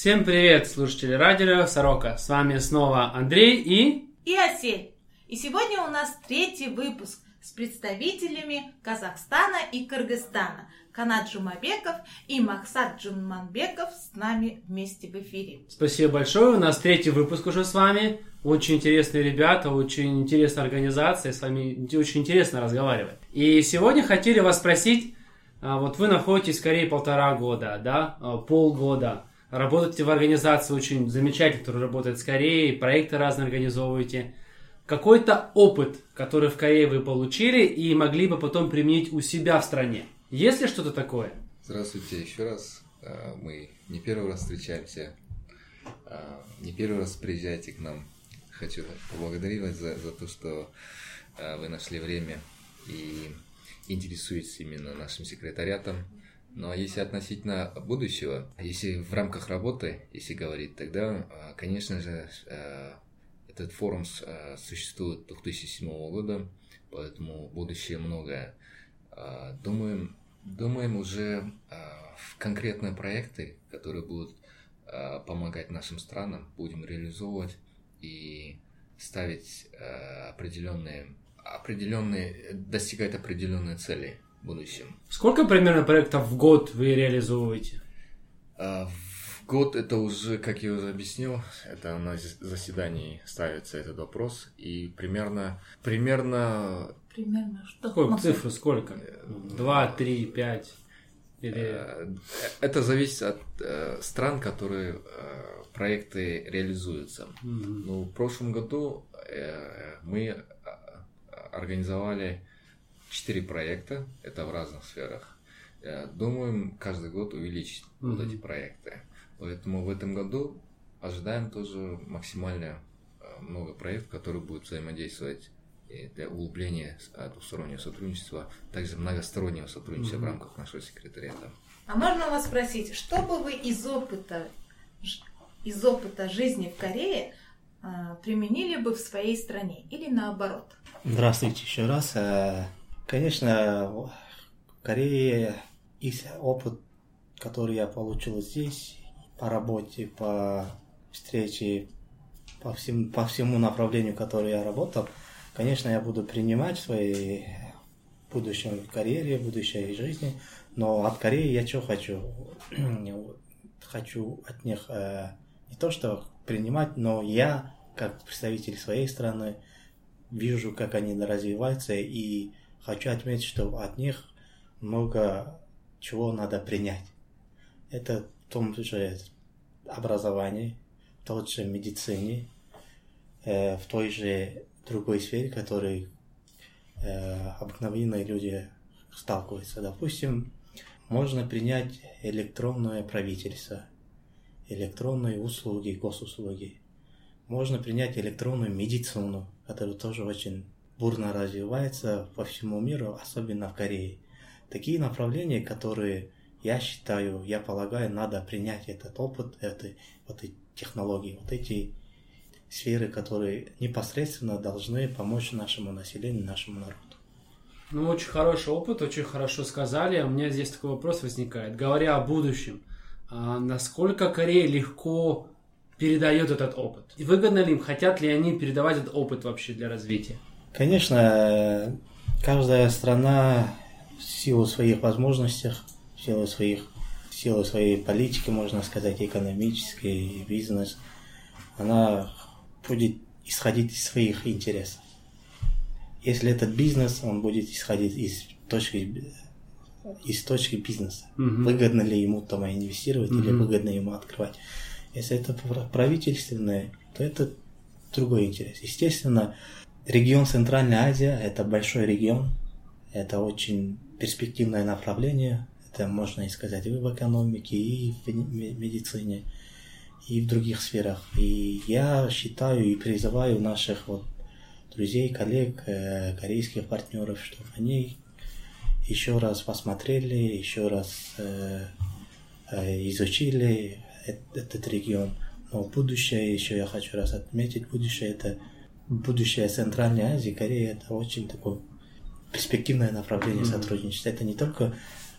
Всем привет, слушатели радио Сорока. С вами снова Андрей и... И Осель. И сегодня у нас третий выпуск с представителями Казахстана и Кыргызстана. Канат Джумабеков и Максат Джуманбеков с нами вместе в эфире. Спасибо большое. У нас третий выпуск уже с вами. Очень интересные ребята, очень интересная организация. С вами очень интересно разговаривать. И сегодня хотели вас спросить, а, вот вы находитесь в Корее полтора года, да, а, полгода. Работаете в организации очень замечательной, которая работает с Кореей, проекты разные организовываете. Какой-то опыт, который в Корее вы получили и могли бы потом применить у себя в стране. Есть ли что-то такое? Здравствуйте еще раз. А, мы не первый раз встречаемся, а, не первый раз приезжаете к нам. Хочу поблагодарить вас за, за то, что а, вы нашли время и интересуетесь именно нашим секретариатом. А если относительно будущего, если в рамках работы, если говорить, тогда, конечно же, этот форум существует с 2007 года, поэтому будущее многое. Думаем, Думаем уже а, в конкретные проекты, которые будут а, помогать нашим странам, будем реализовывать и ставить а, определенные, определенные, достигать определенные цели в будущем. Сколько примерно проектов в год вы реализовываете? В год это уже, как я уже объяснил, это на заседании ставится этот вопрос, и примерно, примерно Примерно что? Сколько, цифры сколько? Два, три, пять? Или... Э, это зависит от э, стран, которые э, проекты реализуются. Mm-hmm. Ну, в прошлом году э, мы э, организовали четыре проекта, это в разных сферах. Э, думаем каждый год увеличить mm-hmm. вот эти проекты. Поэтому в этом году ожидаем тоже максимально много проектов, которые будут взаимодействовать для углубления двустороннего сотрудничества, также многостороннего сотрудничества mm-hmm. в рамках нашего секретариата. А можно вас спросить, что бы вы из опыта, из опыта жизни в Корее а, применили бы в своей стране или наоборот? Здравствуйте еще раз. Конечно, в Корее есть опыт, который я получил здесь по работе, по встрече, по всему, по всему направлению, которое я работал – Конечно, я буду принимать в своей будущем карьере, будущей жизни, но от Кореи я что хочу? хочу от них э, не то что принимать, но я, как представитель своей страны, вижу, как они развиваются, и хочу отметить, что от них много чего надо принять. Это в том же образовании, в той же медицине, э, в той же другой сфере, которой э, обыкновенные люди сталкиваются. Допустим, можно принять электронное правительство, электронные услуги, госуслуги. Можно принять электронную медицину, которая тоже очень бурно развивается по всему миру, особенно в Корее. Такие направления, которые я считаю, я полагаю, надо принять этот опыт, этой, вот эти технологии, вот эти сферы, которые непосредственно должны помочь нашему населению, нашему народу. Ну, очень хороший опыт, очень хорошо сказали. У меня здесь такой вопрос возникает. Говоря о будущем, а насколько Корея легко передает этот опыт? Выгодно ли им, хотят ли они передавать этот опыт вообще для развития? Конечно, каждая страна в силу своих возможностей, в силу своих в силу своей политики, можно сказать, экономической, бизнес, она будет исходить из своих интересов. Если этот бизнес, он будет исходить из точки, из точки бизнеса. Угу. Выгодно ли ему там инвестировать угу. или выгодно ему открывать. Если это правительственное, то это другой интерес. Естественно, регион Центральная Азия – это большой регион, это очень перспективное направление, это можно и сказать и в экономике, и в медицине и в других сферах. И я считаю и призываю наших вот друзей, коллег, э, корейских партнеров, чтобы они еще раз посмотрели, еще раз э, э, изучили этот регион. Но будущее, еще я хочу раз отметить, будущее это будущее Центральной Азии, Корея это очень такое перспективное направление mm-hmm. сотрудничества. Это не только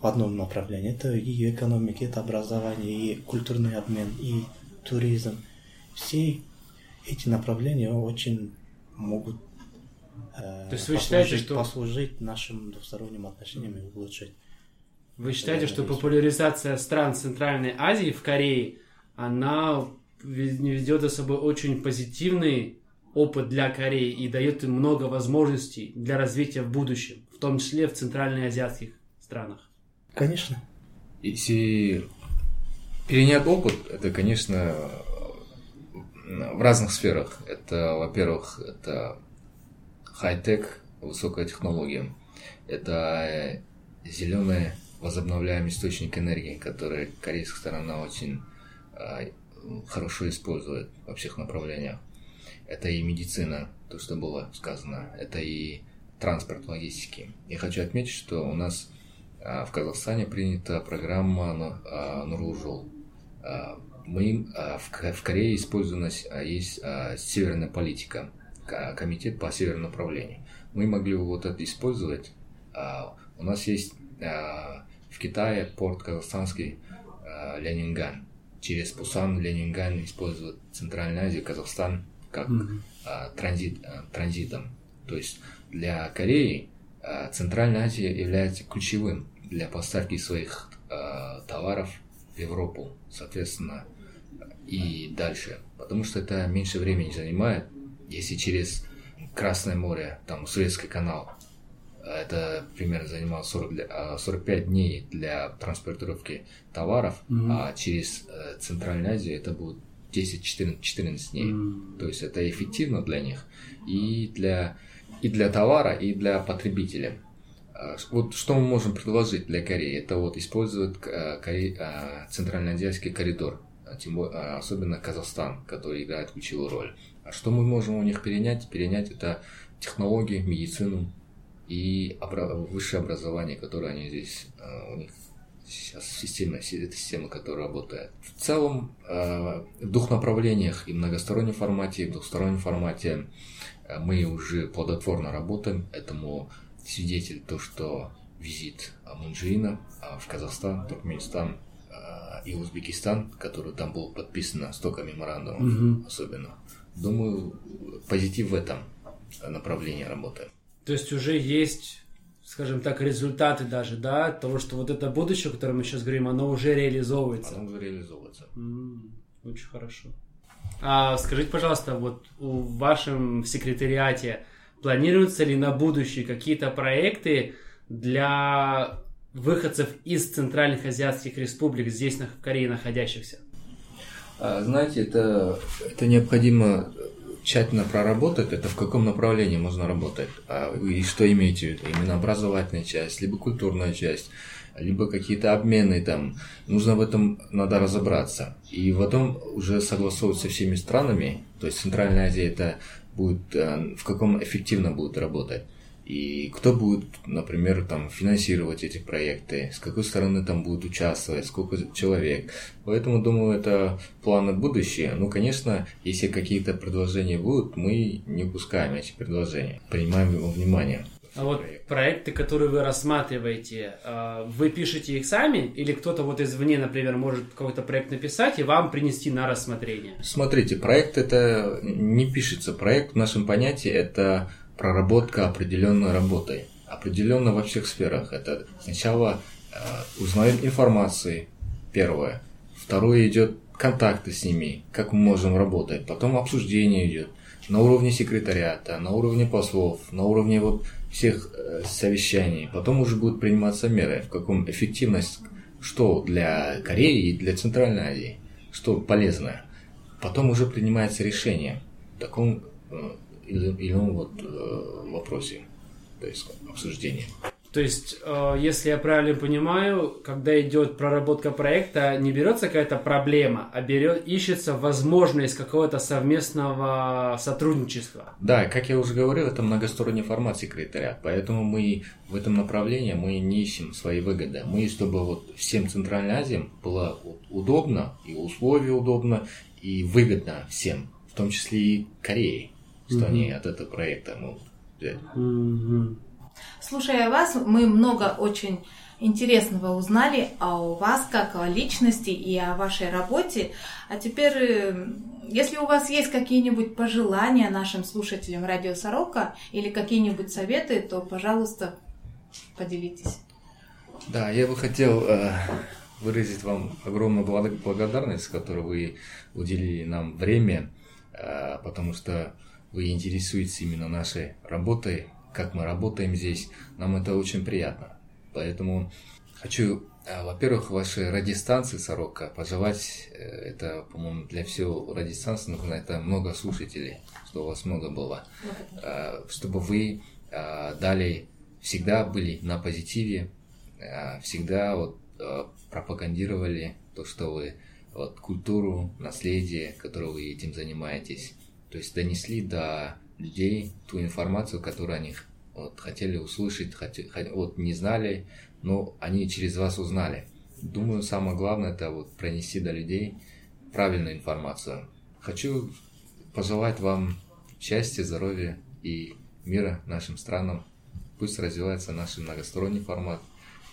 в одном направлении. Это и экономика, это образование, и культурный обмен, и туризм. Все эти направления очень могут э, То есть вы считаете, послужить, что- послужить нашим двусторонним отношениям и улучшить. Вы считаете, что популяризация стран Центральной Азии в Корее, она ве- ведет за собой очень позитивный опыт для Кореи и дает им много возможностей для развития в будущем, в том числе в центральноазиатских странах? Конечно. Если перенять опыт, это, конечно, в разных сферах. Это, во-первых, это хай-тек, высокая технология. Это зеленый возобновляемый источник энергии, который корейская сторона очень а, хорошо использует во всех направлениях. Это и медицина, то, что было сказано. Это и транспорт, логистики. Я хочу отметить, что у нас а, в Казахстане принята программа «Ну- а, Нурлужол. А, Мы в Ко- в Корее использована есть северная политика, ко- комитет по северному направлению. Мы могли вот это использовать. У нас есть в Китае порт казахстанский Ленинган. Через Пусан, Ленинган используют Центральную Азию, Казахстан как а, транзит, а, транзитом. То есть для Кореи а, Центральная Азия является ключевым для поставки своих а, товаров в Европу, соответственно, и дальше. Потому что это меньше времени занимает, если через Красное море, там Суэцкий канал, это примерно занимало 40, для- а, 45 дней для транспортировки товаров, а через э, Центральную Азию это будет 10-14 дней. То есть это эффективно для них и для, и для товара, и для потребителя. А, Вот что мы можем предложить для Кореи? Это вот использовать э, Коре- а, центральноазиатский коридор, а тем бо- а, особенно Казахстан, который играет ключевую роль. А что мы можем у них перенять? Перенять это технологии, медицину и обра- высшее образование, которое они здесь, у них сейчас система, это система, которая работает. В целом, э, в двух направлениях, и в многостороннем формате, и в двухстороннем формате э, мы уже плодотворно работаем. Этому свидетель то, что визит э, Мунджиина в Казахстан, Туркменистан и Узбекистан, который там был подписано столько меморандумов, Мгм. особенно. Думаю, позитив в этом направлении работы. То есть уже есть, скажем так, результаты даже, да, того, что вот это будущее, о котором мы сейчас говорим, оно уже реализовывается. Оно уже реализовывается. М, Очень хорошо. А скажите, пожалуйста, вот в вашем секретариате планируются ли на будущее какие-то проекты для выходцев из центральных азиатских республик, здесь на- в Корее находящихся? А, Знаете, это, это необходимо тщательно проработать, это в каком направлении можно работать, а, и что имеете в виду, именно образовательная часть, либо культурная часть, либо какие-то обмены там, нужно в этом, надо разобраться, и потом уже согласовывать со всеми странами, то есть Центральная Азия это будет, э, в каком эффективно будет работать, и кто будет, например, там финансировать эти проекты, с какой стороны там будет участвовать, сколько человек. Поэтому, думаю, это планы будущее. Ну, конечно, если какие-то предложения будут, мы не упускаем эти предложения, принимаем во внимание. А вот проекты, которые вы рассматриваете, э, вы пишете их сами или кто-то вот извне, например, может какой-то проект написать и вам принести на рассмотрение? Смотрите, проект это не пишется. Проект в нашем понятии это проработка определенной работы. Определенно во всех сферах. Это сначала э, узнаем информации, первое. Второе идет контакты с ними, как мы можем работать. Потом обсуждение идет на уровне секретариата, на уровне послов, на уровне вот всех э, совещаний. Потом уже будут приниматься меры, в каком эффективность, что для Кореи и для Центральной Азии, что полезно. Потом уже принимается решение в таком э, или ином вот э, вопросе, то есть обсуждение. То есть, э, если я правильно понимаю, когда идет проработка проекта, не берется какая-то проблема, а берет, ищется возможность какого-то совместного сотрудничества. Да, как я уже говорил, это многосторонний формат секретаря, поэтому мы в этом направлении мы не ищем свои выгоды. Мы, чтобы вот всем Центральной Азиям было удобно, и условия удобно, и выгодно всем, в том числе и Корее, что они от этого проекта могут взять. Слушая вас, мы много очень интересного узнали о вас как о личности и о вашей работе. А теперь, э, если у вас есть какие-нибудь пожелания нашим слушателям Радио Сорока или какие-нибудь советы, то, пожалуйста, поделитесь. Да, я бы хотел э, выразить вам огромную благодарность, которую вы уделили нам время, э, потому что вы интересуетесь именно нашей работой, как мы работаем здесь. Нам это очень приятно. Поэтому хочу, э, во-первых, вашей радиостанции «Сорока» пожелать, э, это, по-моему, для всего радиостанции нужно, это много слушателей, чтобы у вас много было, э, чтобы вы далее всегда были на позитиве, всегда вот пропагандировали то, что вы вот, культуру, наследие, которое вы этим занимаетесь. То есть донесли до людей ту информацию, которую они вот, хотели услышать, хотели, вот, не знали, но они через вас узнали. Думаю, самое главное это вот пронести до людей правильную информацию. Хочу пожелать вам счастья, здоровья и мира нашим странам. Пусть развивается наш многосторонний формат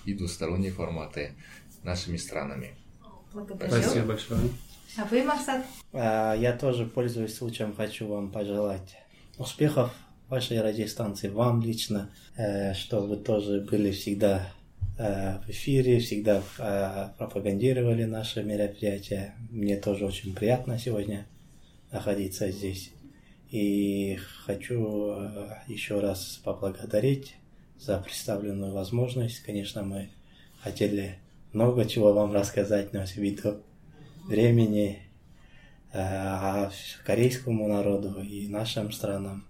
и двусторонние форматы нашими странами. Благодарю. Спасибо большое. А вы, Максат? А, Я тоже, пользуясь случаем, хочу вам пожелать успехов вашей радиостанции, вам лично, э, чтобы тоже были всегда э, в эфире, всегда э, пропагандировали наши мероприятия. Мне тоже очень приятно сегодня находиться здесь. И хочу еще раз поблагодарить за представленную возможность. Конечно, мы хотели много чего вам рассказать, но ввиду времени а корейскому народу и нашим странам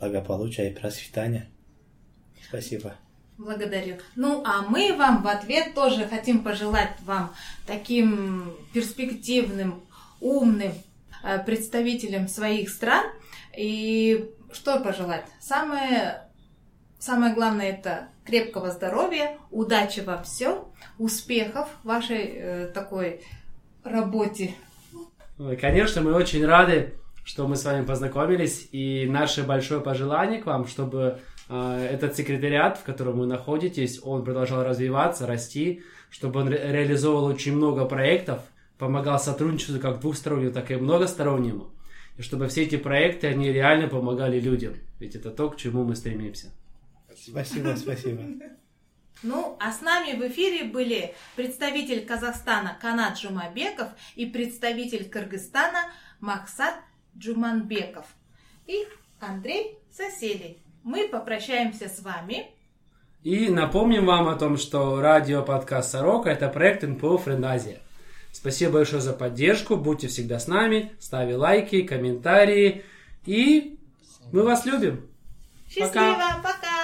благополучия и процветания. Спасибо. Благодарю. Ну, а мы вам в ответ тоже хотим пожелать вам таким перспективным, умным э, представителям своих стран. И что пожелать? Самое, самое главное это крепкого здоровья, удачи во всем, успехов вашей э, такой работе. Конечно, мы очень рады что мы с вами познакомились. И наше большое пожелание к вам, чтобы э, этот секретариат, в котором вы находитесь, он продолжал развиваться, расти, чтобы он ре- реализовывал очень много проектов, помогал сотрудничеству как двухстороннему, так и многостороннему. И чтобы все эти проекты, они реально помогали людям. Ведь это то, к чему мы стремимся. Спасибо, спасибо. Ну, а с нами в эфире были представитель Казахстана Канат Жумабеков и представитель Кыргызстана Максат Джуманбеков и Андрей Соселий. Мы попрощаемся с вами. И напомним вам о том, что радио-подкаст «Сорока» — это проект НПО «Френдазия». Спасибо большое за поддержку, будьте всегда с нами, ставьте лайки, комментарии, и мы вас любим. Счастливо, пока!